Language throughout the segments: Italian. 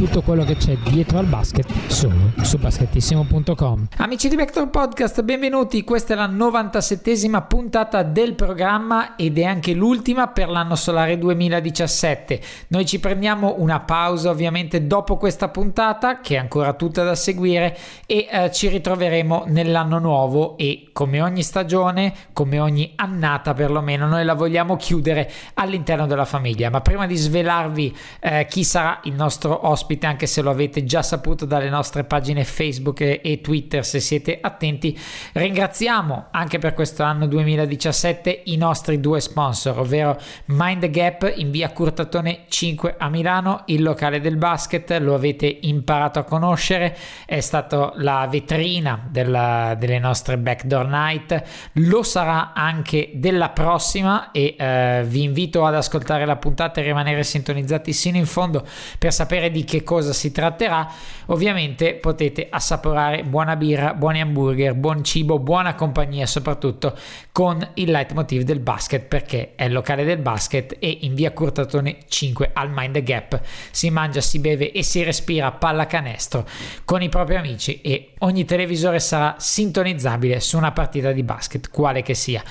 tutto quello che c'è dietro al basket solo su basketissimo.com. Amici di Backdoor Podcast, benvenuti. Questa è la 97esima puntata del programma ed è anche l'ultima per l'anno solare 2017. Noi ci prendiamo una pausa ovviamente dopo questa puntata che è ancora tutta da seguire e eh, ci ritroveremo nell'anno nuovo e come ogni stagione, come ogni annata perlomeno, noi la vogliamo chiudere all'interno della famiglia. Ma prima di svelarvi eh, chi sarà il nostro ospite, anche se lo avete già saputo dalle nostre pagine Facebook e, Twitter, se siete attenti. Ringraziamo anche per questo anno 2017 i nostri due sponsor, ovvero Mind Gap in via Curtatone 5 a Milano, il locale del basket, lo avete imparato a conoscere, è stato la vetrina della, delle nostre Backdoor Night, lo sarà anche della prossima e eh, vi invito ad ascoltare la puntata e rimanere sintonizzati sino in fondo per sapere di che cosa si tratterà. Ovviamente potete assaporare buona birra, buoni hamburger, buon cibo, buona compagnia, soprattutto con il leitmotiv del basket, perché è il locale del basket e in via Curtatone 5 al Mind the Gap si mangia, si beve e si respira pallacanestro con i propri amici e ogni televisore sarà sintonizzabile su una partita di basket, quale che sia.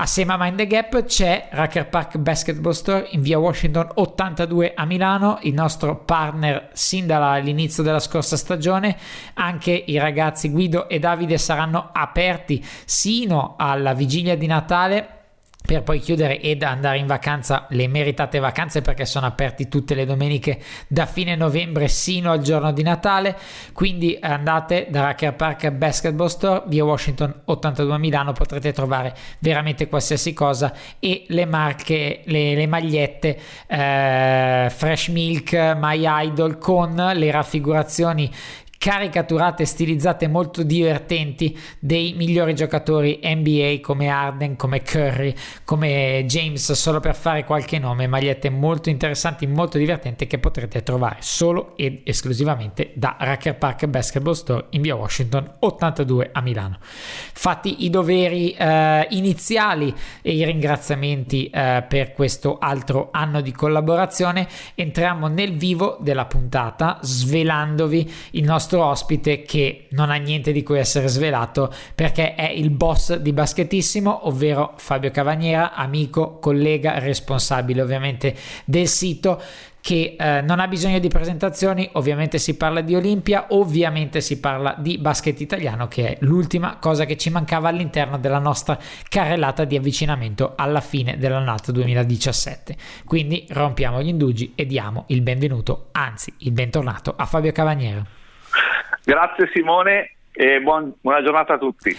Assieme a Mind the Gap c'è Racker Park Basketball Store in via Washington 82 a Milano, il nostro partner sin dall'inizio della scorsa stagione. Anche i ragazzi Guido e Davide saranno aperti sino alla vigilia di Natale per poi chiudere ed andare in vacanza, le meritate vacanze perché sono aperti tutte le domeniche da fine novembre sino al giorno di Natale, quindi andate da Racker Park Basketball Store via Washington 82 a Milano, potrete trovare veramente qualsiasi cosa e le marche, le, le magliette eh, Fresh Milk, My Idol con le raffigurazioni caricaturate, stilizzate, molto divertenti dei migliori giocatori NBA come Arden, come Curry, come James, solo per fare qualche nome, magliette molto interessanti, molto divertenti che potrete trovare solo ed esclusivamente da Racker Park Basketball Store in via Washington 82 a Milano. Fatti i doveri eh, iniziali e i ringraziamenti eh, per questo altro anno di collaborazione, entriamo nel vivo della puntata svelandovi il nostro nostro ospite che non ha niente di cui essere svelato perché è il boss di Baschettissimo, ovvero Fabio Cavaniera, amico, collega, responsabile ovviamente del sito che eh, non ha bisogno di presentazioni, ovviamente si parla di Olimpia, ovviamente si parla di basket italiano che è l'ultima cosa che ci mancava all'interno della nostra carrellata di avvicinamento alla fine dell'annata 2017. Quindi rompiamo gli indugi e diamo il benvenuto, anzi il bentornato a Fabio Cavaniera. Grazie Simone e buon, buona giornata a tutti.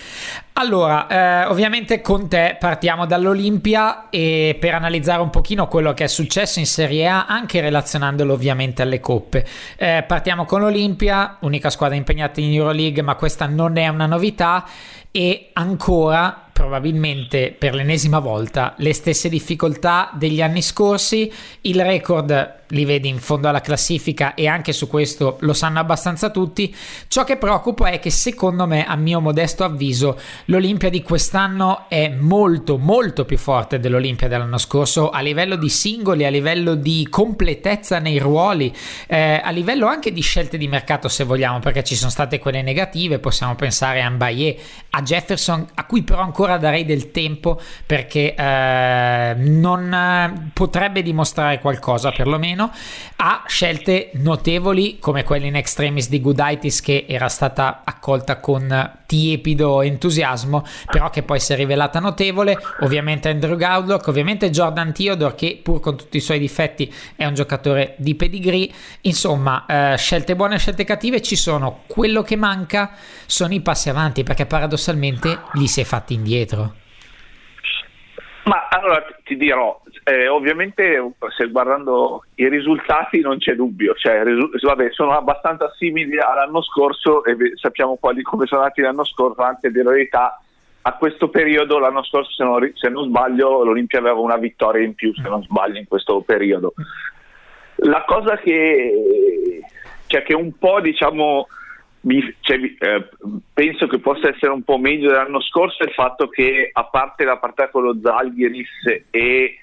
Allora, eh, ovviamente con te partiamo dall'Olimpia e per analizzare un pochino quello che è successo in Serie A, anche relazionandolo ovviamente alle coppe. Eh, partiamo con l'Olimpia, unica squadra impegnata in Euroleague, ma questa non è una novità e ancora probabilmente per l'ennesima volta le stesse difficoltà degli anni scorsi, il record li vedi in fondo alla classifica e anche su questo lo sanno abbastanza tutti. Ciò che preoccupa è che secondo me, a mio modesto avviso, l'Olimpia di quest'anno è molto molto più forte dell'Olimpia dell'anno scorso a livello di singoli, a livello di completezza nei ruoli, eh, a livello anche di scelte di mercato se vogliamo, perché ci sono state quelle negative, possiamo pensare a Mbaye, a Jefferson, a cui però ancora darei del tempo perché eh, non eh, potrebbe dimostrare qualcosa perlomeno meno, ha scelte notevoli come quella in extremis di Gudaitis che era stata accolta con tiepido entusiasmo, però che poi si è rivelata notevole, ovviamente Andrew Gowlock, ovviamente Jordan Theodore che pur con tutti i suoi difetti è un giocatore di pedigree, insomma eh, scelte buone e scelte cattive ci sono, quello che manca sono i passi avanti perché paradossalmente li si è fatti indietro. Ma allora ti dirò, eh, ovviamente se guardando i risultati non c'è dubbio, cioè, risu- vabbè, sono abbastanza simili all'anno scorso e sappiamo quali, come sono andati l'anno scorso, anzi a dire la verità, a questo periodo l'anno scorso se non, se non sbaglio l'Olimpia aveva una vittoria in più, se non sbaglio in questo periodo. La cosa che, cioè, che un po' diciamo mi, cioè, eh, penso che possa essere un po' meglio dell'anno scorso il fatto che a parte la partita con lo Zalgiris e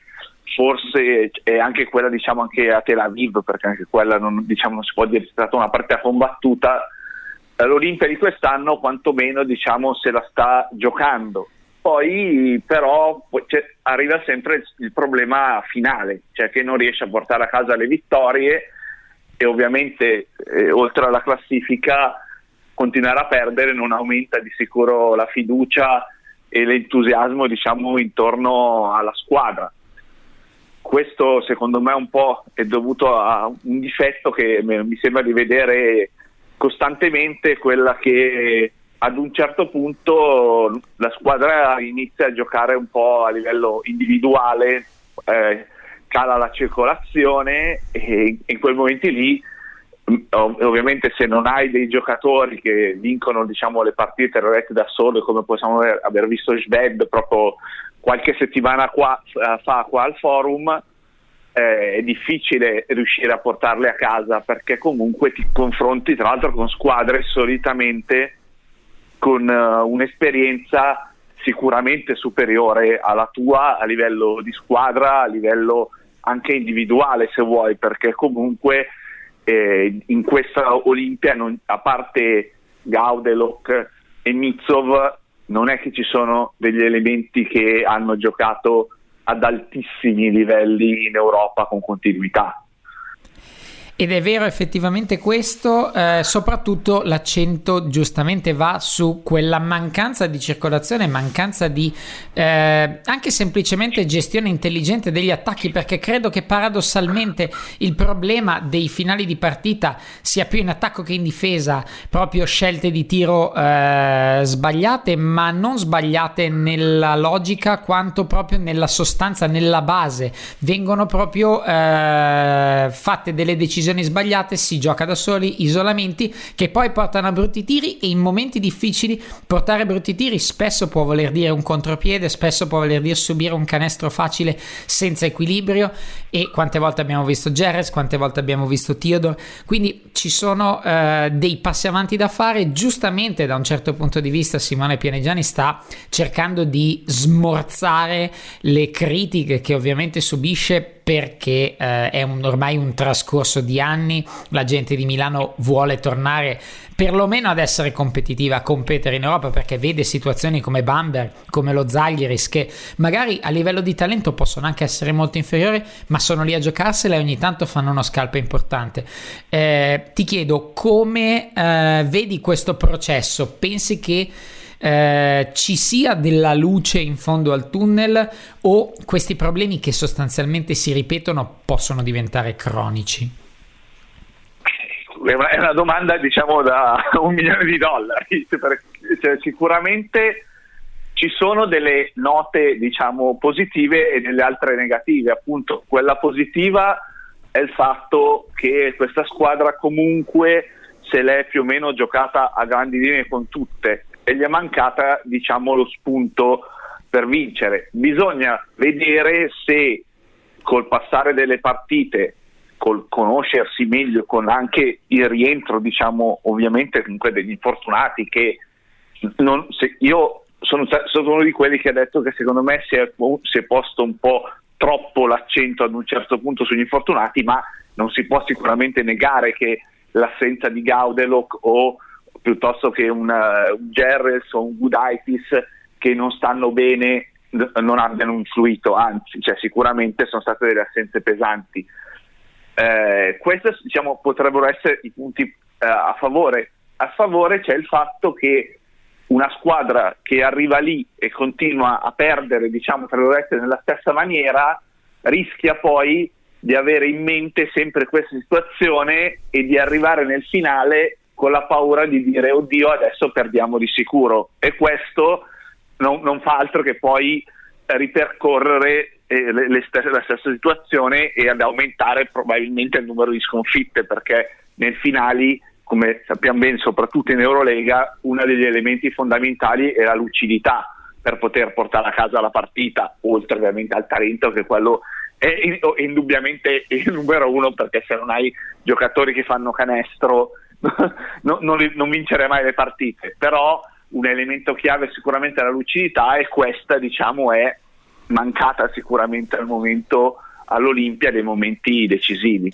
forse è anche quella diciamo anche a Tel Aviv perché anche quella non, diciamo, non si può dire che è stata una partita combattuta l'Olimpia di quest'anno quantomeno diciamo se la sta giocando. Poi però arriva sempre il, il, problema finale cioè che non riesce a portare a casa le vittorie e ovviamente eh, oltre alla classifica continuare a perdere non aumenta di sicuro la fiducia e l'entusiasmo diciamo intorno alla squadra questo secondo me un po' è dovuto a un difetto che mi sembra di vedere costantemente quella che ad un certo punto la squadra inizia a giocare un po' a livello individuale, eh, cala la circolazione e in quei momenti lì ovviamente se non hai dei giocatori che vincono diciamo, le partite rette da solo come possiamo aver visto Sved proprio qualche settimana qua, fa qua al forum eh, è difficile riuscire a portarle a casa perché comunque ti confronti tra l'altro con squadre solitamente con uh, un'esperienza sicuramente superiore alla tua a livello di squadra, a livello anche individuale se vuoi, perché comunque eh, in questa Olimpia, non, a parte Gaudelok e Mitsov, non è che ci sono degli elementi che hanno giocato ad altissimi livelli in Europa con continuità. Ed è vero effettivamente questo, eh, soprattutto l'accento giustamente va su quella mancanza di circolazione, mancanza di eh, anche semplicemente gestione intelligente degli attacchi, perché credo che paradossalmente il problema dei finali di partita sia più in attacco che in difesa, proprio scelte di tiro eh, sbagliate, ma non sbagliate nella logica quanto proprio nella sostanza, nella base. Vengono proprio eh, fatte delle decisioni decisioni sbagliate, si gioca da soli, isolamenti che poi portano a brutti tiri e in momenti difficili portare brutti tiri spesso può voler dire un contropiede, spesso può voler dire subire un canestro facile senza equilibrio e quante volte abbiamo visto Jerez, quante volte abbiamo visto Theodore, quindi ci sono eh, dei passi avanti da fare, giustamente da un certo punto di vista Simone Pianegiani sta cercando di smorzare le critiche che ovviamente subisce perché eh, è un, ormai un trascorso di anni, la gente di Milano vuole tornare perlomeno ad essere competitiva, a competere in Europa perché vede situazioni come Bamberg, come lo Zaghiris che magari a livello di talento possono anche essere molto inferiori ma sono lì a giocarsela e ogni tanto fanno uno scalpo importante. Eh, ti chiedo come eh, vedi questo processo? Pensi che eh, ci sia della luce in fondo al tunnel o questi problemi che sostanzialmente si ripetono possono diventare cronici? È una domanda diciamo da un milione di dollari, cioè, sicuramente ci sono delle note diciamo positive e delle altre negative, appunto quella positiva è il fatto che questa squadra comunque se l'è più o meno giocata a grandi linee con tutte e gli è mancata diciamo, lo spunto per vincere. Bisogna vedere se col passare delle partite, col conoscersi meglio, con anche il rientro, diciamo, ovviamente comunque degli infortunati che non, io sono, sono, uno di quelli che ha detto che secondo me si è, si è posto un po' troppo l'accento ad un certo punto sugli infortunati, ma non si può sicuramente negare che l'assenza di Gaudelok o piuttosto che un, un Gerrels o un Gudaitis che non stanno bene non abbiano influito, anzi, cioè, sicuramente sono state delle assenze pesanti. Eh, questi diciamo, potrebbero essere i punti eh, a favore. A favore c'è il fatto che una squadra che arriva lì e continua a perdere, diciamo, tra virgolette, nella stessa maniera, rischia poi di avere in mente sempre questa situazione e di arrivare nel finale con la paura di dire oddio adesso perdiamo di sicuro e questo non, non fa altro che poi ripercorrere eh, le, stesse, la stessa situazione e ad aumentare probabilmente il numero di sconfitte perché nel finali come sappiamo bene soprattutto in Eurolega uno degli elementi fondamentali è la lucidità per poter portare a casa la partita oltre ovviamente al talento che quello è indubbiamente il numero uno perché se non hai giocatori che fanno canestro non, non, non vincerei mai le partite, però un elemento chiave sicuramente è la lucidità e questa diciamo è mancata sicuramente al momento all'Olimpia dei momenti decisivi.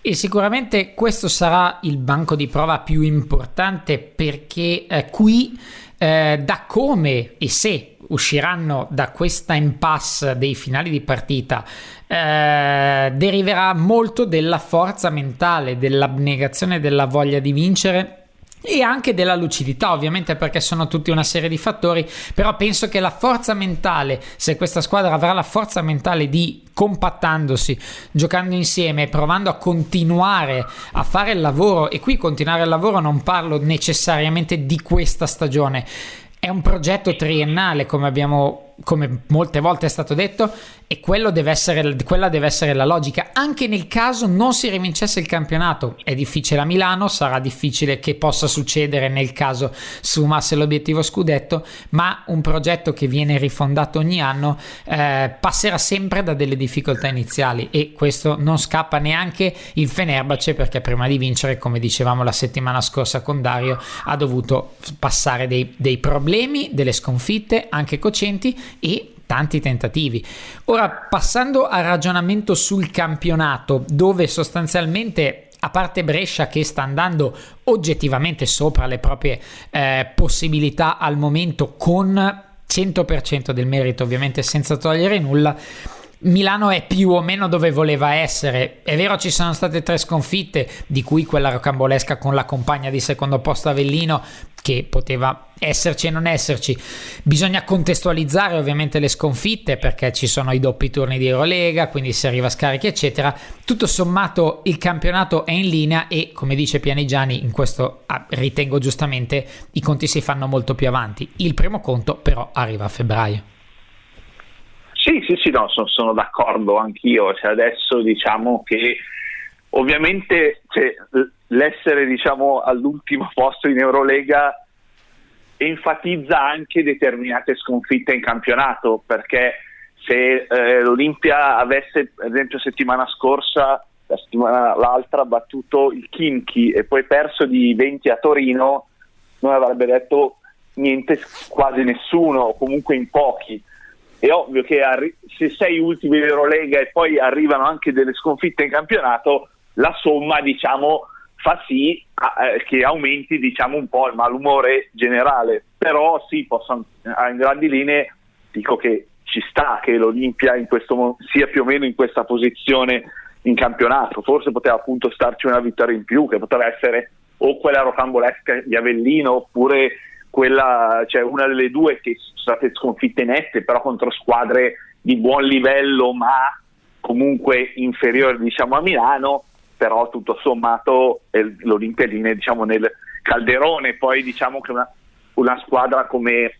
E sicuramente questo sarà il banco di prova più importante perché eh, qui eh, da come e se usciranno da questa impasse dei finali di partita eh, deriverà molto della forza mentale, dell'abnegazione, della voglia di vincere e anche della lucidità, ovviamente perché sono tutti una serie di fattori, però penso che la forza mentale, se questa squadra avrà la forza mentale di compattandosi, giocando insieme, provando a continuare a fare il lavoro e qui continuare il lavoro non parlo necessariamente di questa stagione, è un progetto triennale come abbiamo come molte volte è stato detto, e deve essere, quella deve essere la logica. Anche nel caso non si rivincesse il campionato, è difficile a Milano, sarà difficile che possa succedere nel caso sfumasse l'obiettivo scudetto, ma un progetto che viene rifondato ogni anno eh, passerà sempre da delle difficoltà iniziali e questo non scappa neanche il Fenerbace perché prima di vincere, come dicevamo la settimana scorsa con Dario, ha dovuto passare dei, dei problemi, delle sconfitte anche cocenti e tanti tentativi. Ora, passando al ragionamento sul campionato, dove sostanzialmente a parte Brescia che sta andando oggettivamente sopra le proprie eh, possibilità al momento con 100% del merito, ovviamente senza togliere nulla, Milano è più o meno dove voleva essere. È vero, ci sono state tre sconfitte, di cui quella rocambolesca con la compagna di secondo posto Avellino, che poteva esserci e non esserci. Bisogna contestualizzare ovviamente le sconfitte perché ci sono i doppi turni di Eurolega, quindi si arriva a scarichi, eccetera. Tutto sommato il campionato è in linea e, come dice Pianigiani, in questo ah, ritengo giustamente i conti si fanno molto più avanti. Il primo conto però arriva a febbraio. Sì, sì, sì, no, sono, sono d'accordo anch'io. Cioè adesso diciamo che ovviamente cioè, l'essere diciamo, all'ultimo posto in Eurolega enfatizza anche determinate sconfitte in campionato perché se eh, l'Olimpia avesse ad esempio settimana scorsa la settimana l'altra battuto il Kimchi e poi perso di 20 a Torino non avrebbe detto niente quasi nessuno o comunque in pochi è ovvio che arri- se sei ultimi in Eurolega e poi arrivano anche delle sconfitte in campionato la somma diciamo fa sì eh, che aumenti diciamo un po' il malumore generale. Però sì possono, in grandi linee dico che ci sta che l'Olimpia questo, sia più o meno in questa posizione in campionato. Forse poteva appunto starci una vittoria in più che poteva essere o quella rocambolesca di Avellino oppure quella, cioè una delle due che sono state sconfitte nette però contro squadre di buon livello ma comunque inferiori diciamo a Milano però tutto sommato l'Olimpia è diciamo, nel calderone, poi diciamo che una, una squadra come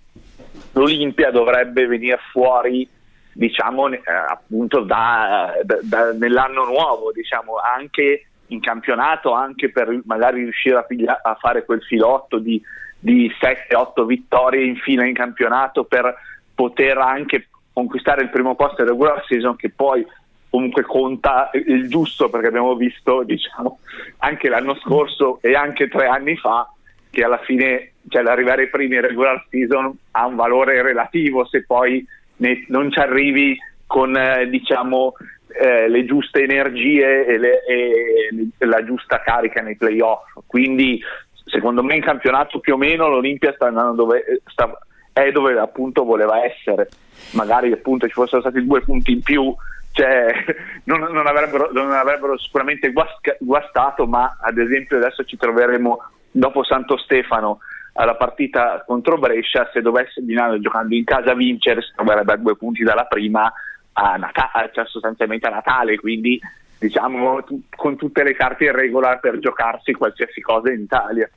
l'Olimpia dovrebbe venire fuori diciamo eh, appunto da, da, da, nell'anno nuovo diciamo anche in campionato anche per magari riuscire a, piglia- a fare quel filotto di, di 7-8 vittorie in fila in campionato per poter anche conquistare il primo posto in regular season che poi comunque conta il giusto perché abbiamo visto diciamo, anche l'anno scorso e anche tre anni fa che alla fine cioè, l'arrivare ai primi regular season ha un valore relativo se poi ne, non ci arrivi con eh, diciamo, eh, le giuste energie e, le, e, la giusta carica nei playoff. Quindi secondo me in campionato più o meno l'Olimpia sta andando dove sta, è dove appunto voleva essere. Magari appunto ci fossero stati due punti in più cioè, non, non, avrebbero, non, avrebbero, sicuramente guastato, ma ad esempio adesso ci troveremo dopo Santo Stefano alla partita contro Brescia, se dovesse Milano giocando in casa vincere si troverebbe a due punti dalla prima a Natale, cioè sostanzialmente a Natale, quindi diciamo con tutte le carte in regola per giocarsi qualsiasi cosa in Italia.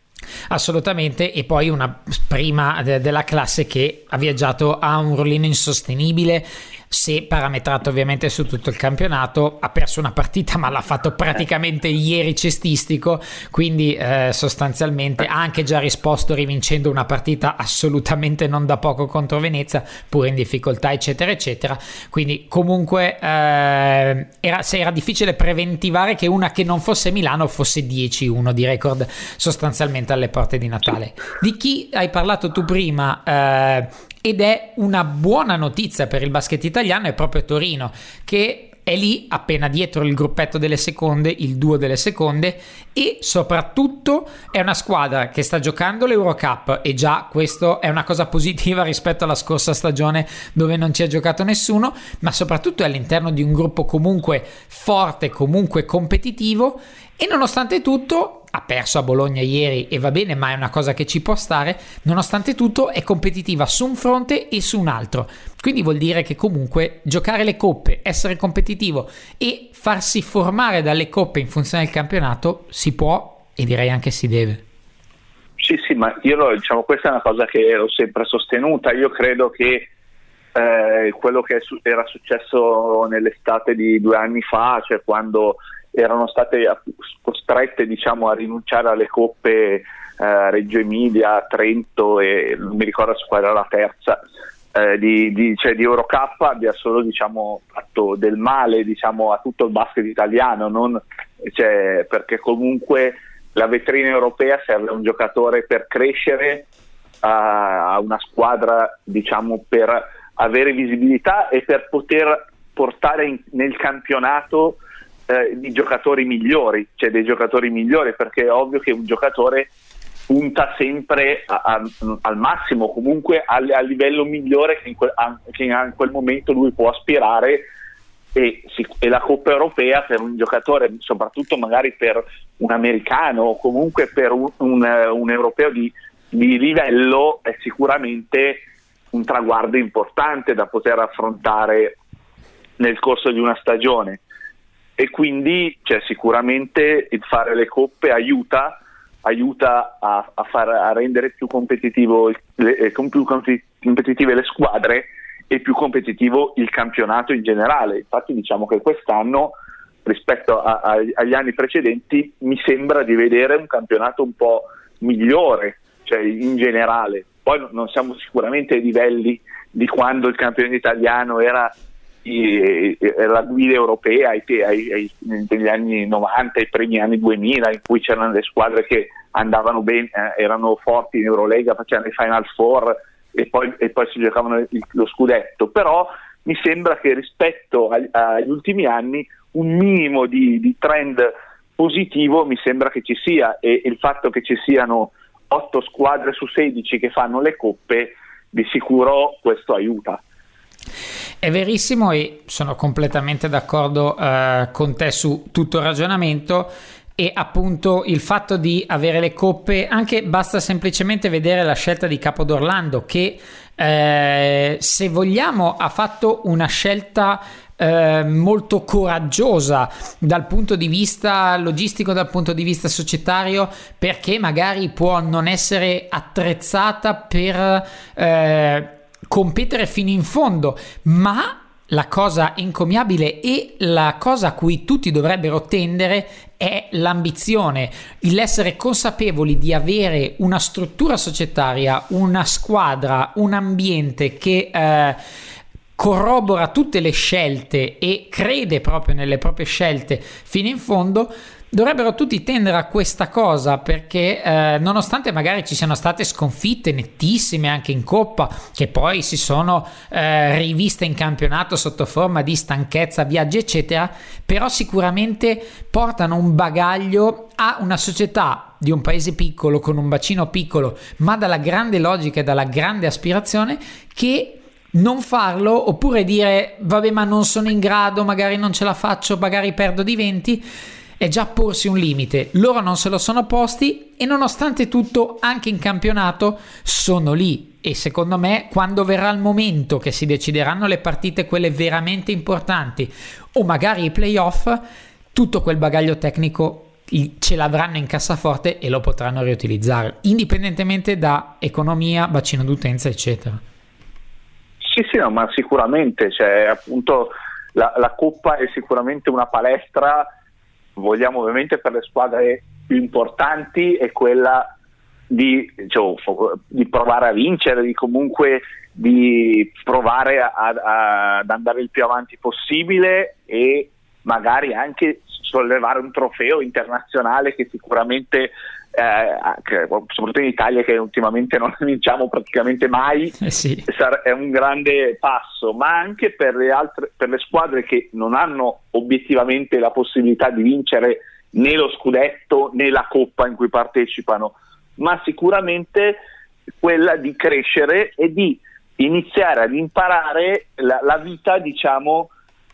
Assolutamente, e poi una prima de- della classe che ha viaggiato a un rollino insostenibile se parametrato ovviamente su tutto il campionato, ha perso una partita ma l'ha fatto praticamente ieri cestistico, quindi eh, sostanzialmente ha anche già risposto rivincendo una partita assolutamente non da poco contro Venezia, pure in difficoltà eccetera eccetera, quindi comunque eh, era, era difficile preventivare che una che non fosse Milano fosse 10-1 di record sostanzialmente alle porte di Natale. Di chi hai parlato tu prima? Eh, ed è una buona notizia per il basket italiano è proprio Torino che è lì appena dietro il gruppetto delle seconde, il duo delle seconde e soprattutto è una squadra che sta giocando l'Eurocup e già questo è una cosa positiva rispetto alla scorsa stagione dove non ci ha giocato nessuno, ma soprattutto è all'interno di un gruppo comunque forte, comunque competitivo e nonostante tutto ha perso a Bologna ieri e va bene, ma è una cosa che ci può stare, nonostante tutto è competitiva su un fronte e su un altro. Quindi vuol dire che comunque giocare le coppe, essere competitivo e farsi formare dalle coppe in funzione del campionato si può e direi anche si deve. Sì, sì, ma io diciamo, questa è una cosa che ho sempre sostenuta. Io credo che eh, quello che era successo nell'estate di due anni fa, cioè quando erano state costrette diciamo, a rinunciare alle coppe eh, Reggio Emilia, Trento e non mi ricordo qual era la terza eh, di, di, cioè di, Eurocup abbia solo diciamo, fatto del male diciamo, a tutto il basket italiano non, cioè, perché comunque la vetrina europea serve a un giocatore per crescere a, a una squadra diciamo, per avere visibilità e per poter portare in, nel campionato eh, di giocatori migliori, cioè dei giocatori migliori, perché è ovvio che un giocatore punta sempre a, a, al massimo, comunque a, a livello migliore che in, quel, che in, quel, momento lui può aspirare e, e, la Coppa Europea per un giocatore, soprattutto magari per un americano o comunque per un, un, un europeo di, di livello, è sicuramente un traguardo importante da poter affrontare nel corso di una stagione e quindi cioè, sicuramente il fare le coppe aiuta, aiuta a, a, far, a rendere più, le, eh, più competitive le squadre e più competitivo il campionato in generale. Infatti diciamo che quest'anno rispetto a, a, agli anni precedenti mi sembra di vedere un campionato un po' migliore, cioè in generale. Poi non siamo sicuramente ai livelli di quando il campionato italiano era la guida europea negli anni 90, i primi anni 2000, in cui c'erano le squadre che andavano bene, eh, erano forti in Eurolega, facevano i Final Four e poi, e poi si giocavano il, lo scudetto. Però mi sembra che rispetto agli, agli ultimi anni un minimo di, di, trend positivo mi sembra che ci sia e il fatto che ci siano 8 squadre su 16 che fanno le coppe di sicuro questo aiuta. È verissimo e sono completamente d'accordo eh, con te su tutto il ragionamento e appunto il fatto di avere le coppe, anche basta semplicemente vedere la scelta di Capodorlando che eh, se vogliamo ha fatto una scelta eh, molto coraggiosa dal punto di vista logistico, dal punto di vista societario, perché magari può non essere attrezzata per eh, competere fino in fondo, ma la cosa encomiabile e la cosa a cui tutti dovrebbero tendere è l'ambizione, l'essere consapevoli di avere una struttura societaria, una squadra, un ambiente che eh, corrobora tutte le scelte e crede proprio nelle proprie scelte fino in fondo dovrebbero tutti tendere a questa cosa perché eh, nonostante magari ci siano state sconfitte nettissime anche in coppa che poi si sono eh, riviste in campionato sotto forma di stanchezza viaggi eccetera però sicuramente portano un bagaglio a una società di un paese piccolo con un bacino piccolo ma dalla grande logica e dalla grande aspirazione che non farlo oppure dire vabbè ma non sono in grado magari non ce la faccio magari perdo di 20 è già porsi un limite. Loro non se lo sono posti e nonostante tutto anche in campionato sono lì e secondo me quando verrà il momento che si decideranno le partite quelle veramente importanti o magari i playoff tutto quel bagaglio tecnico ce l'avranno in cassaforte e lo potranno riutilizzare, indipendentemente da economia, bacino d'utenza, eccetera. No, ma sicuramente, cioè, appunto, la, la Coppa è sicuramente una palestra, vogliamo ovviamente per le squadre più importanti, è quella di, cioè, di provare a vincere, di comunque di provare a, a, ad andare il più avanti possibile e magari anche sollevare un trofeo internazionale che sicuramente eh, che, soprattutto in Italia che ultimamente non vinciamo praticamente mai eh sì. è un grande passo ma anche per le, altre, per le squadre che non hanno obiettivamente la possibilità di vincere né lo scudetto né la coppa in cui partecipano ma sicuramente quella di crescere e di iniziare ad imparare la, la vita diciamo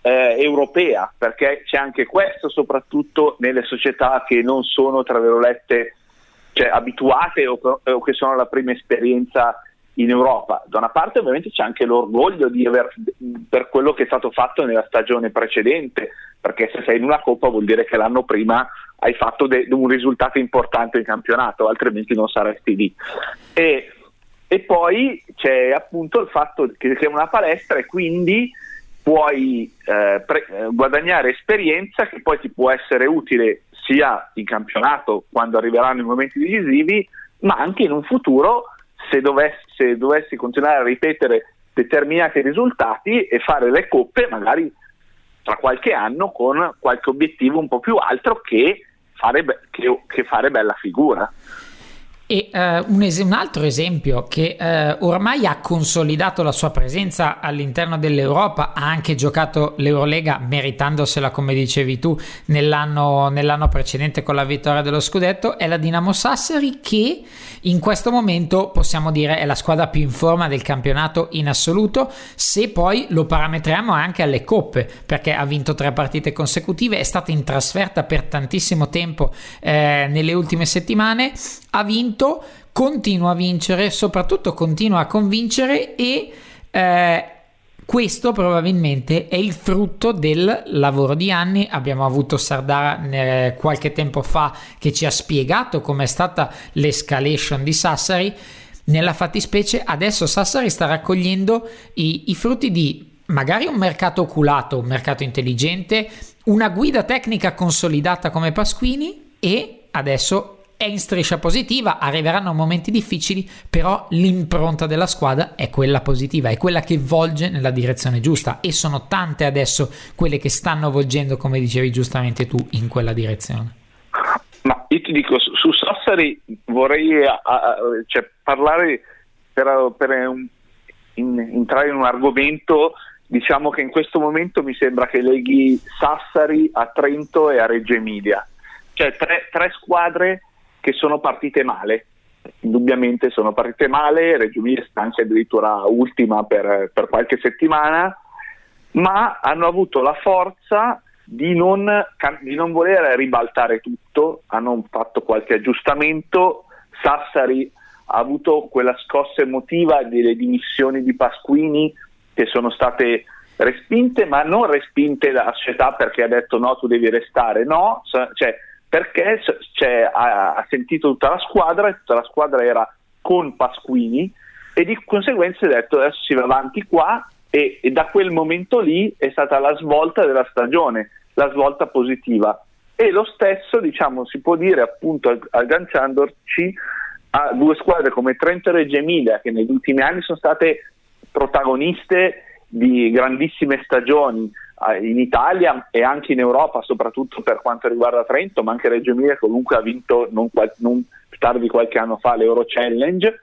eh, europea, perché c'è anche questo soprattutto nelle società che non sono, tra virgolette, cioè, abituate o, o, che sono la prima esperienza in Europa. Da una parte ovviamente c'è anche l'orgoglio di aver, per quello che è stato fatto nella stagione precedente, perché se sei in una coppa vuol dire che l'anno prima hai fatto de- un risultato importante in campionato, altrimenti non saresti lì. E, e poi c'è appunto il fatto che è una palestra e quindi puoi eh, pre- eh, guadagnare esperienza che poi ti può essere utile sia in campionato quando arriveranno i momenti decisivi, ma anche in un futuro se dovessi, se dovessi continuare a ripetere determinati risultati e fare le coppe magari tra qualche anno con qualche obiettivo un po' più alto che fare, be- che, che fare bella figura. E uh, un, es- un, altro esempio che uh, ormai ha consolidato la sua presenza all'interno dell'Europa, ha anche giocato l'Eurolega meritandosela, come dicevi tu, nell'anno, nell'anno precedente con la vittoria dello scudetto, è la Dinamo Sassari che in questo momento possiamo dire è la squadra più in forma del campionato in assoluto, se poi lo parametriamo anche alle coppe, perché ha vinto tre partite consecutive, è stata in trasferta per tantissimo tempo eh, nelle ultime settimane, ha vinto continua a vincere, soprattutto continua a convincere e eh, questo probabilmente è il frutto del lavoro di anni. Abbiamo avuto Sardara eh, qualche tempo fa che ci ha spiegato com'è stata l'escalation di Sassari. Nella fattispecie adesso Sassari sta raccogliendo i, i frutti di magari un mercato oculato, un mercato intelligente, una guida tecnica consolidata come Pasquini e adesso è in striscia positiva, arriveranno momenti difficili, però l'impronta della squadra è quella positiva, è quella che volge nella direzione giusta e sono tante adesso quelle che stanno volgendo, come dicevi giustamente tu, in quella direzione. Ma io ti dico, su, Sassari vorrei a, a, cioè, parlare per, per un, in, entrare in un argomento diciamo che in questo momento mi sembra che leghi Sassari a Trento e a Reggio Emilia, cioè tre, tre squadre che sono partite male. Indubbiamente sono partite male, Reggio Emilia sta anche addirittura ultima per, per qualche settimana, ma hanno avuto la forza di non, di non, voler ribaltare tutto, hanno fatto qualche aggiustamento. Sassari ha avuto quella scossa emotiva delle dimissioni di Pasquini che sono state respinte, ma non respinte dalla società perché ha detto no, tu devi restare, no, cioè perché ha, ha, sentito tutta la squadra e tutta la squadra era con Pasquini e di conseguenza ha detto adesso si va avanti qua e, e da quel momento lì è stata la svolta della stagione, la svolta positiva. E lo stesso diciamo, si può dire appunto agganciandoci a due squadre come Trento e Reggio Emilia che negli ultimi anni sono state protagoniste di grandissime stagioni, in Italia e anche in Europa, soprattutto per quanto riguarda Trento, ma anche Reggio Emilia comunque ha vinto non, non tardi qualche anno fa l'Euro Challenge,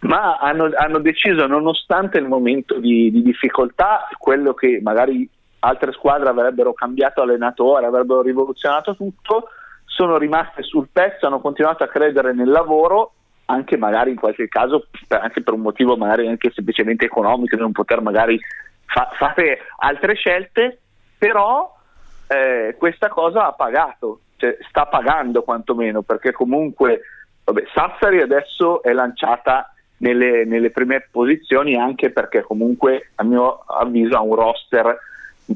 ma hanno, hanno deciso, nonostante il momento di, di, difficoltà, quello che magari altre squadre avrebbero cambiato allenatore, avrebbero rivoluzionato tutto, sono rimaste sul pezzo, hanno continuato a credere nel lavoro anche magari in qualche caso anche per un motivo magari anche semplicemente economico di non poter magari fa, fate altre scelte, però eh, questa cosa ha pagato, cioè, sta pagando quantomeno, perché comunque vabbè, Sassari adesso è lanciata nelle, nelle, prime posizioni anche perché comunque a mio avviso ha un roster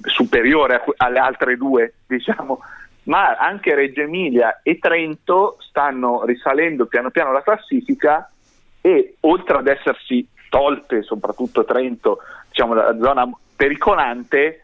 superiore alle altre due, diciamo, ma anche Reggio Emilia e Trento stanno risalendo piano piano la classifica e oltre ad essersi tolte, soprattutto Trento, diciamo la zona pericolante,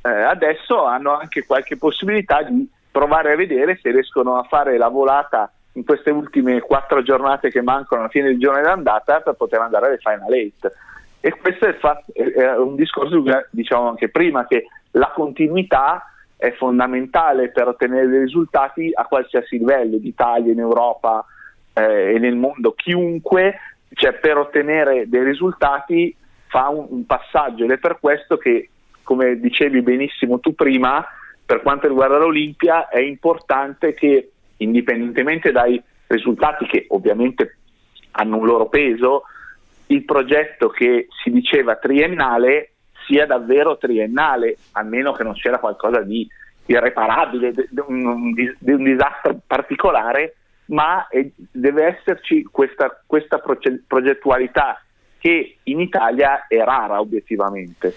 eh, adesso hanno anche qualche possibilità di provare a vedere se riescono a fare la volata in queste ultime quattro giornate che mancano alla fine del giorno d'andata per poter andare alle Final Eight. E questo è, fatto, è un discorso che diciamo anche prima, che la continuità è fondamentale per ottenere dei risultati a qualsiasi livello, d'Italia, in Europa eh, e nel mondo. Chiunque, cioè, per ottenere dei risultati fa un, un passaggio ed è per questo che, come dicevi benissimo tu prima, per quanto riguarda l'Olimpia è importante che indipendentemente dai risultati che ovviamente hanno un loro peso, il progetto che si diceva triennale sia davvero triennale, a meno che non c'era qualcosa di irreparabile, di un, di un disastro particolare, ma è, deve esserci questa, questa progettualità che in Italia è rara obiettivamente.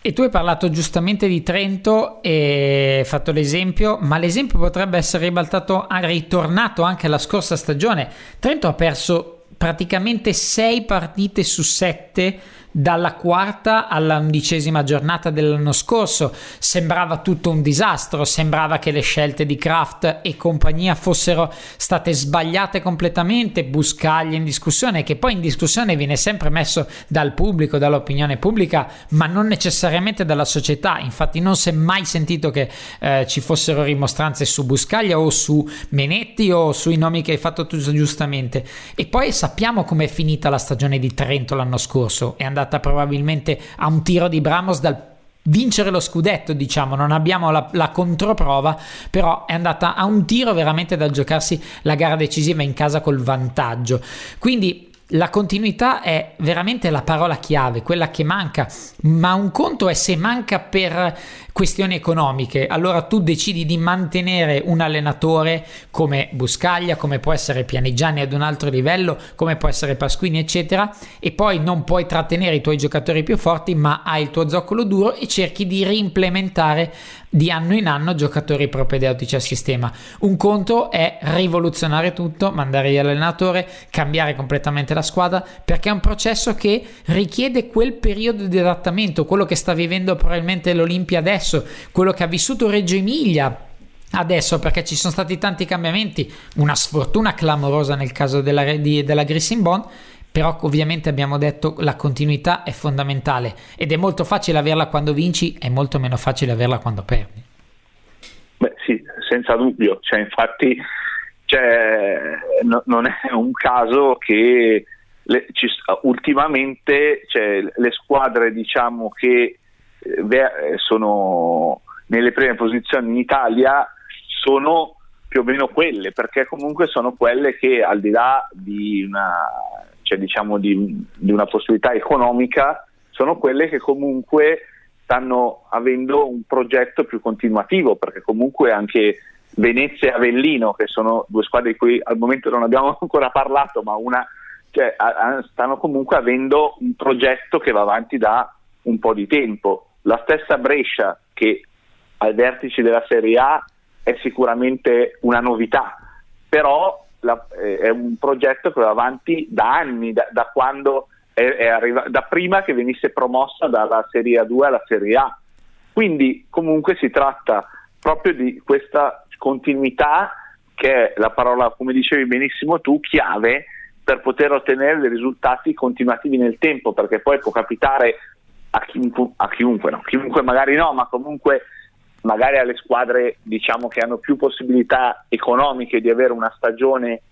E tu hai parlato giustamente di Trento e hai fatto l'esempio, ma l'esempio potrebbe essere ribaltato, ritornato anche la scorsa stagione. Trento ha perso praticamente 6 partite su 7 dalla quarta alla undicesima giornata dell'anno scorso. Sembrava tutto un disastro, sembrava che le scelte di Kraft e compagnia fossero state sbagliate completamente, Buscaglia in discussione, che poi in discussione viene sempre messo dal pubblico, dall'opinione pubblica, ma non necessariamente dalla società. Infatti non si è mai sentito che eh, ci fossero rimostranze su Buscaglia o su Menetti o sui nomi che hai fatto tu giustamente. E poi sappiamo com'è finita la stagione di Trento l'anno scorso, è andata andata probabilmente a un tiro di Bramos dal vincere lo scudetto, diciamo, non abbiamo la, la, controprova, però è andata a un tiro veramente dal giocarsi la gara decisiva in casa col vantaggio. Quindi la continuità è veramente la parola chiave, quella che manca, ma un conto è se manca per questioni economiche, allora tu decidi di mantenere un allenatore come Buscaglia, come può essere Pianigiani ad un altro livello, come può essere Pasquini, eccetera, e poi non puoi trattenere i tuoi giocatori più forti, ma hai il tuo zoccolo duro e cerchi di reimplementare di anno in anno giocatori propedeutici al sistema. Un conto è rivoluzionare tutto, mandare via l'allenatore, cambiare completamente la squadra, perché è un processo che richiede quel periodo di adattamento, quello che sta vivendo probabilmente l'Olimpia adesso adesso, quello che ha vissuto Reggio Emilia adesso perché ci sono stati tanti cambiamenti, una sfortuna clamorosa nel caso della, della Grissing Bond, però ovviamente abbiamo detto la continuità è fondamentale ed è molto facile averla quando vinci, è molto meno facile averla quando perdi. Beh sì, senza dubbio, cioè, infatti cioè, no, non è un caso che le, ci, ultimamente cioè, le squadre diciamo che sono nelle prime posizioni in Italia sono più o meno quelle, perché comunque sono quelle che al di là di una, cioè diciamo di, di una possibilità economica, sono quelle che comunque stanno avendo un progetto più continuativo, perché comunque anche Venezia e Avellino, che sono due squadre di cui al momento non abbiamo ancora parlato, ma una, cioè, stanno comunque avendo un progetto che va avanti da un po' di tempo. La stessa Brescia, che ai vertici della Serie A è sicuramente una novità, però la, eh, è un progetto che va avanti da anni, da, da quando è, è arriva, da prima che venisse promossa dalla Serie A2 alla Serie A. Quindi comunque si tratta proprio di questa continuità che è la parola, come dicevi benissimo tu, chiave per poter ottenere dei risultati continuativi nel tempo, perché poi può capitare a chiunque, a chiunque, no? chiunque magari no, ma comunque magari alle squadre diciamo, che hanno più possibilità economiche di avere una stagione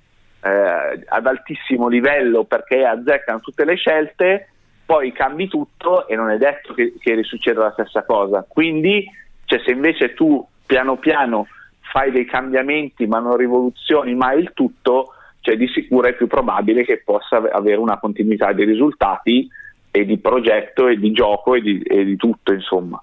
eh, ad altissimo livello perché azzeccano tutte le scelte, poi cambi tutto e non è detto che, che risucceda la stessa cosa. Quindi cioè, se invece tu piano piano fai dei cambiamenti ma non rivoluzioni mai il tutto, cioè di sicuro è più probabile che possa avere una continuità di risultati e di progetto e di gioco e di, e di tutto insomma.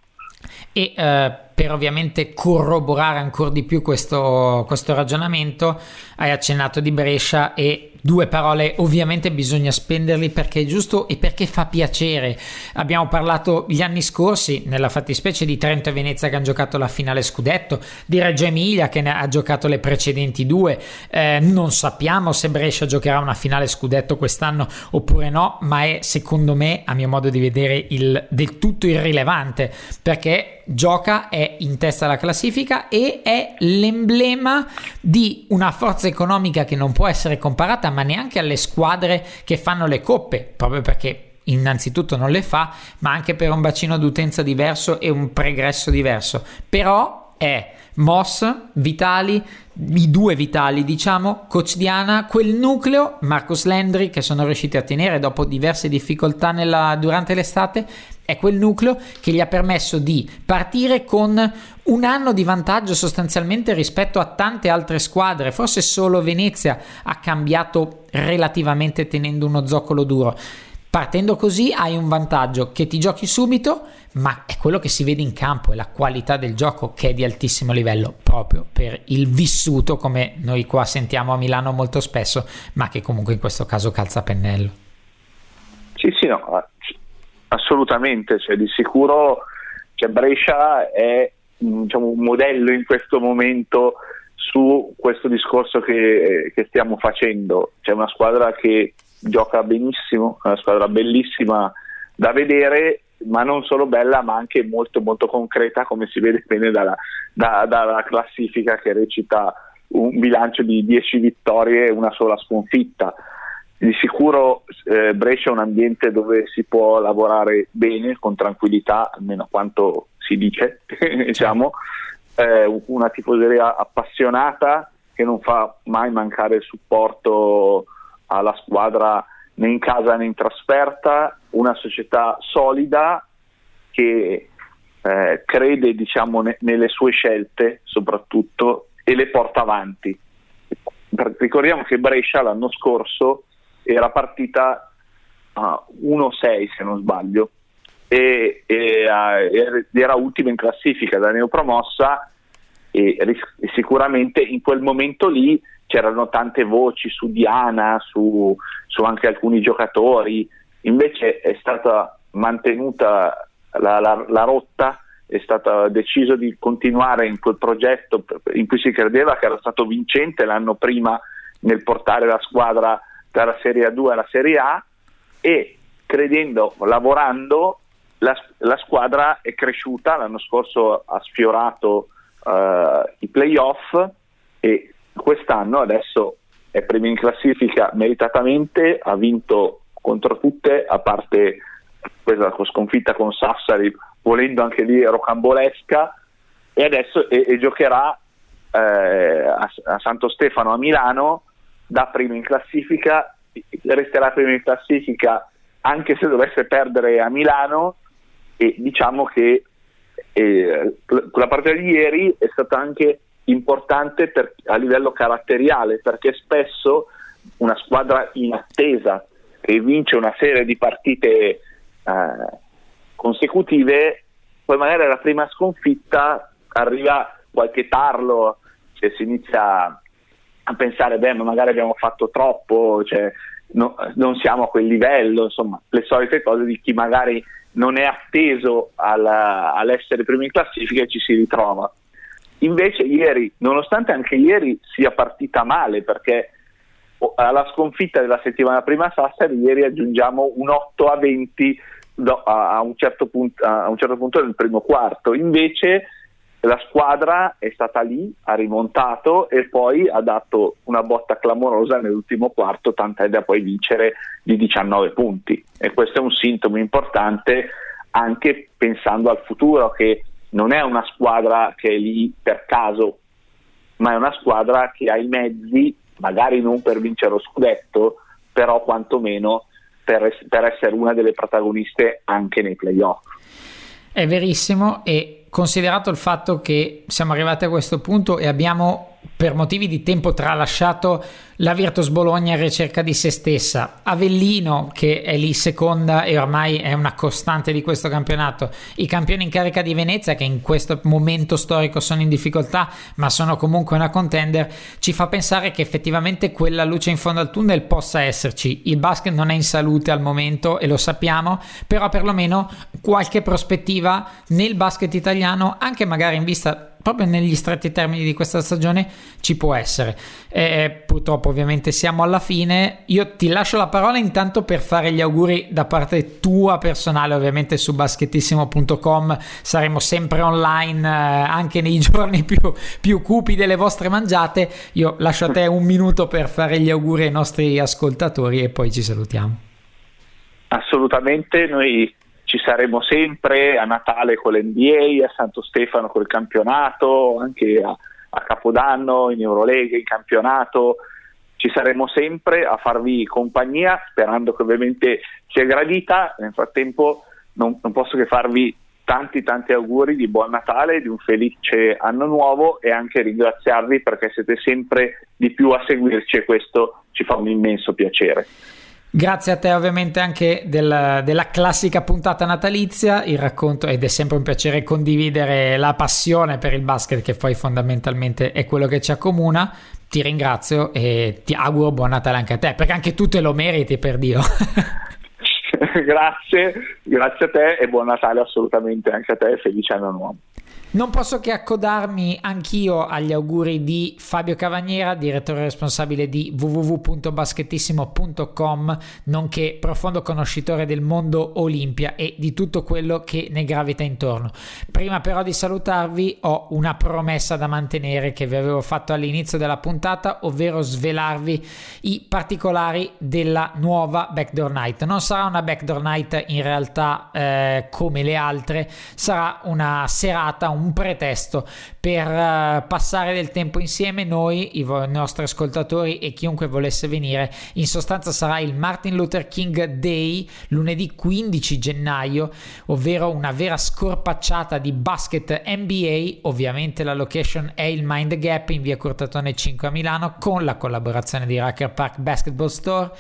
E uh, per ovviamente corroborare ancora di più questo, questo ragionamento, hai accennato di Brescia e due parole ovviamente bisogna spenderli perché è giusto e perché fa piacere. Abbiamo parlato gli anni scorsi, nella fattispecie di Trento e Venezia che hanno giocato la finale scudetto, di Reggio Emilia che ne ha giocato le precedenti due. Eh, non sappiamo se Brescia giocherà una finale scudetto quest'anno oppure no, ma è secondo me, a mio modo di vedere, il, del tutto irrilevante perché gioca, è in testa alla classifica e è l'emblema di una forza economica che non può essere comparata ma neanche alle squadre che fanno le coppe, proprio perché innanzitutto non le fa, ma anche per un bacino d'utenza diverso e un pregresso diverso. Però è Moss, Vitali, i due Vitali, diciamo, Coach Diana, quel nucleo, Marcus Landry, che sono riusciti a tenere dopo diverse difficoltà nella, durante l'estate, è quel nucleo che gli ha permesso di partire con un anno di vantaggio sostanzialmente rispetto a tante altre squadre. Forse solo Venezia ha cambiato relativamente tenendo uno zoccolo duro. Partendo così hai un vantaggio che ti giochi subito, ma è quello che si vede in campo, è la qualità del gioco che è di altissimo livello, proprio per il vissuto, come noi qua sentiamo a Milano molto spesso, ma che comunque in questo caso calza pennello. Sì, sì, no, assolutamente, cioè, di sicuro cioè, Brescia è diciamo, un modello in questo momento su questo discorso che, che stiamo facendo. C'è una squadra che gioca benissimo, è una squadra bellissima da vedere, ma non solo bella, ma anche molto molto concreta, come si vede bene dalla, da, dalla classifica che recita un bilancio di 10 vittorie e una sola sconfitta. Di sicuro eh, Brescia è un ambiente dove si può lavorare bene, con tranquillità, almeno quanto si dice, diciamo, eh, una tifoseria appassionata che non fa mai mancare il supporto alla squadra né in casa né in trasferta, una società solida che eh, crede diciamo, ne- nelle sue scelte soprattutto e le porta avanti. Ricordiamo che Brescia l'anno scorso era partita a 1-6 se non sbaglio e, e uh, era ultima in classifica da neopromossa e, e sicuramente in quel momento lì c'erano tante voci su Diana, su, su anche alcuni giocatori, invece è stata mantenuta la, la, la rotta, è stato deciso di continuare in quel progetto in cui si credeva che era stato vincente l'anno prima nel portare la squadra dalla Serie A2 alla Serie A e credendo, lavorando, la, la squadra è cresciuta, l'anno scorso ha sfiorato uh, i playoff e quest'anno adesso è prima in classifica meritatamente, ha vinto contro tutte, a parte questa sconfitta con Sassari, volendo anche lì rocambolesca, e adesso e, e giocherà eh, a, a, Santo Stefano a Milano da prima in classifica, resterà prima in classifica anche se dovesse perdere a Milano e diciamo che eh, la partita di ieri è stata anche importante per, a livello caratteriale perché spesso una squadra in attesa che vince una serie di partite eh, consecutive poi magari alla prima sconfitta arriva qualche tarlo e si inizia a pensare beh ma magari abbiamo fatto troppo cioè, no, non siamo a quel livello insomma le solite cose di chi magari non è atteso alla, all'essere primo in classifica e ci si ritrova Invece ieri, nonostante anche ieri sia partita male, perché alla sconfitta della settimana prima a Sassari, ieri aggiungiamo un 8 a 20 a, un certo punto, a un certo punto del primo quarto. Invece la squadra è stata lì, ha rimontato e poi ha dato una botta clamorosa nell'ultimo quarto, tant'è da poi vincere di 19 punti. E questo è un sintomo importante anche pensando al futuro che non è una squadra che è lì per caso, ma è una squadra che ha i mezzi, magari non per vincere lo scudetto, però quantomeno per, per essere una delle protagoniste anche nei playoff. È verissimo e considerato il fatto che siamo arrivati a questo punto e abbiamo per motivi di tempo tralasciato la Virtus Bologna in ricerca di se stessa, Avellino che è lì seconda e ormai è una costante di questo campionato, i campioni in carica di Venezia che in questo momento storico sono in difficoltà ma sono comunque una contender, ci fa pensare che effettivamente quella luce in fondo al tunnel possa esserci. Il basket non è in salute al momento e lo sappiamo, però perlomeno qualche prospettiva nel basket italiano, anche magari in vista proprio negli stretti termini di questa stagione ci può essere. E purtroppo ovviamente siamo alla fine. Io ti lascio la parola intanto per fare gli auguri da parte tua personale, ovviamente su baschettissimo.com saremo sempre online eh, anche nei giorni più, più cupi delle vostre mangiate. Io lascio a te un minuto per fare gli auguri ai nostri ascoltatori e poi ci salutiamo. Assolutamente, noi ci saremo sempre a Natale con l'NBA, a Santo Stefano col campionato, anche a, a Capodanno in Eurolega, in campionato. Ci saremo sempre a farvi compagnia, sperando che ovviamente sia gradita. Nel frattempo non, non posso che farvi tanti tanti auguri di buon Natale, di un felice anno nuovo e anche ringraziarvi perché siete sempre di più a seguirci e questo ci fa un immenso piacere. Grazie a te ovviamente anche del, della classica puntata natalizia, il racconto ed è sempre un piacere condividere la passione per il basket che poi fondamentalmente è quello che ci accomuna. Ti ringrazio e ti auguro buon Natale anche a te perché anche tu te lo meriti per Dio. grazie, grazie a te e buon Natale assolutamente anche a te felice anno nuovo. Non posso che accodarmi anch'io agli auguri di Fabio Cavagnera, direttore responsabile di www.baschettissimo.com, nonché profondo conoscitore del mondo Olimpia e di tutto quello che ne gravita intorno. Prima però di salutarvi ho una promessa da mantenere che vi avevo fatto all'inizio della puntata, ovvero svelarvi i particolari della nuova Backdoor Night. Non sarà una Backdoor Night in realtà eh, come le altre, sarà una serata, un un pretesto per uh, passare del tempo insieme noi, i, vo- nostri ascoltatori e chiunque volesse venire. In sostanza sarà il Martin Luther King Day lunedì 15 gennaio, ovvero una vera scorpacciata di basket NBA. Ovviamente la location è il Mind Gap in via Cortatone 5 a Milano con la collaborazione di Racker Park Basketball Store.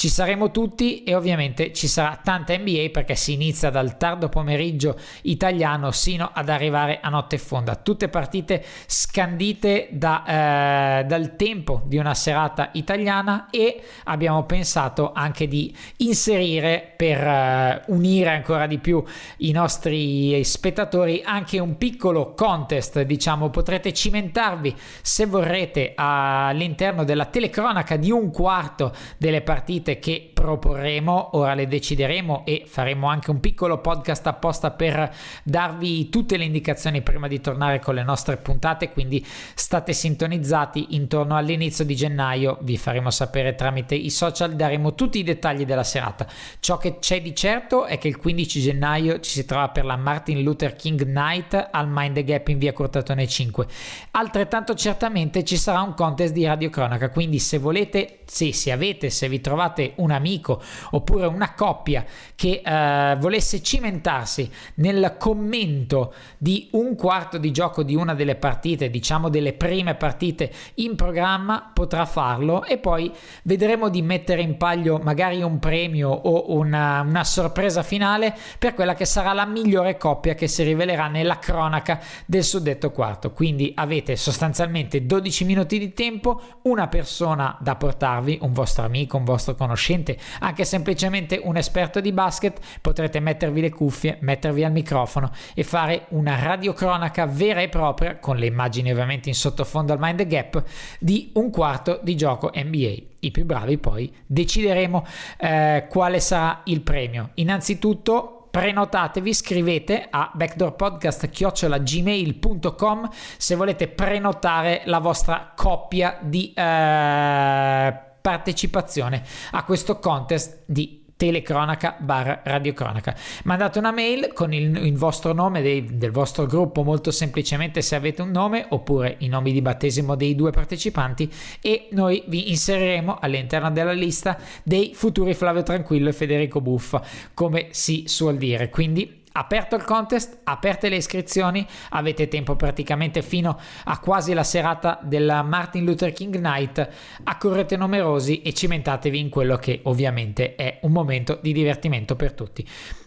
Ci saremo tutti e ovviamente ci sarà tanta NBA perché si inizia dal tardo pomeriggio italiano sino ad arrivare a notte fonda. Tutte partite scandite da, eh, dal tempo di una serata italiana e abbiamo pensato anche di inserire per eh, unire ancora di più i nostri spettatori anche un piccolo contest, diciamo, potrete cimentarvi se vorrete all'interno della telecronaca di un quarto delle partite scelte che proporremo, ora le decideremo e faremo anche un piccolo podcast apposta per darvi tutte le indicazioni prima di tornare con le nostre puntate, quindi state sintonizzati intorno all'inizio di gennaio, vi faremo sapere tramite i social, daremo tutti i dettagli della serata. Ciò che c'è di certo è che il 15 gennaio ci si trova per la Martin Luther King Night al Mind the Gap in via Cortatone 5. Altrettanto certamente ci sarà un contest di radio cronaca, quindi se volete, sì, se avete, se vi trovate trovate un amico oppure una coppia che eh, volesse cimentarsi nel commento di un quarto di gioco di una delle partite, diciamo delle prime partite in programma, potrà farlo e poi vedremo di mettere in palio magari un premio o una, una sorpresa finale per quella che sarà la migliore coppia che si rivelerà nella cronaca del suddetto quarto. Quindi avete sostanzialmente 12 minuti di tempo, una persona da portarvi, un vostro amico, un vostro conoscente conoscente, anche semplicemente un esperto di basket, potrete mettervi le cuffie, mettervi al microfono e fare una radiocronaca vera e propria, con le immagini ovviamente in sottofondo al Mind the Gap, di un quarto di gioco NBA. I più bravi poi decideremo eh, quale sarà il premio. Innanzitutto prenotatevi, scrivete a backdoorpodcast.gmail.com se volete prenotare la vostra coppia di eh, partecipazione a questo contest di telecronaca barra radiocronaca. Mandate una mail con il, il vostro nome dei, del vostro gruppo, molto semplicemente se avete un nome, oppure i nomi di battesimo dei due partecipanti e noi vi inseriremo all'interno della lista dei futuri Flavio Tranquillo e Federico Buffa, come si suol dire. Quindi aperto il contest, aperte le iscrizioni, avete tempo praticamente fino a quasi la serata della Martin Luther King Night, accorrete numerosi e cimentatevi in quello che ovviamente è un momento di divertimento per tutti.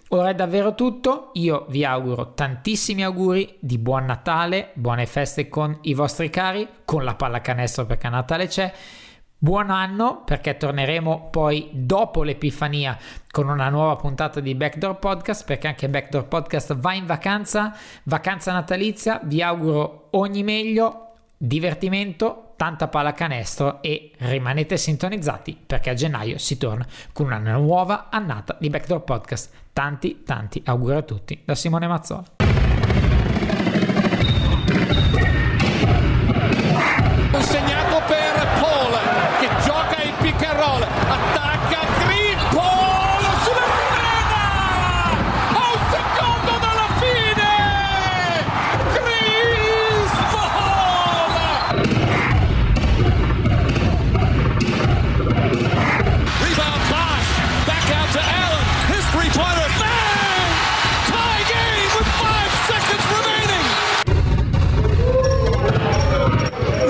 Ora è davvero tutto, io vi auguro tantissimi auguri di buon Natale, buone feste con i vostri cari, con la pallacanestro perché a Natale c'è Buon anno perché torneremo poi dopo l'Epifania con una nuova puntata di Backdoor Podcast perché anche Backdoor Podcast va in vacanza, vacanza natalizia, vi auguro ogni meglio, divertimento, tanta pallacanestro e rimanete sintonizzati perché a gennaio si torna con una nuova annata di Backdoor Podcast. Tanti tanti auguri a tutti da Simone Mazzola. Segnato per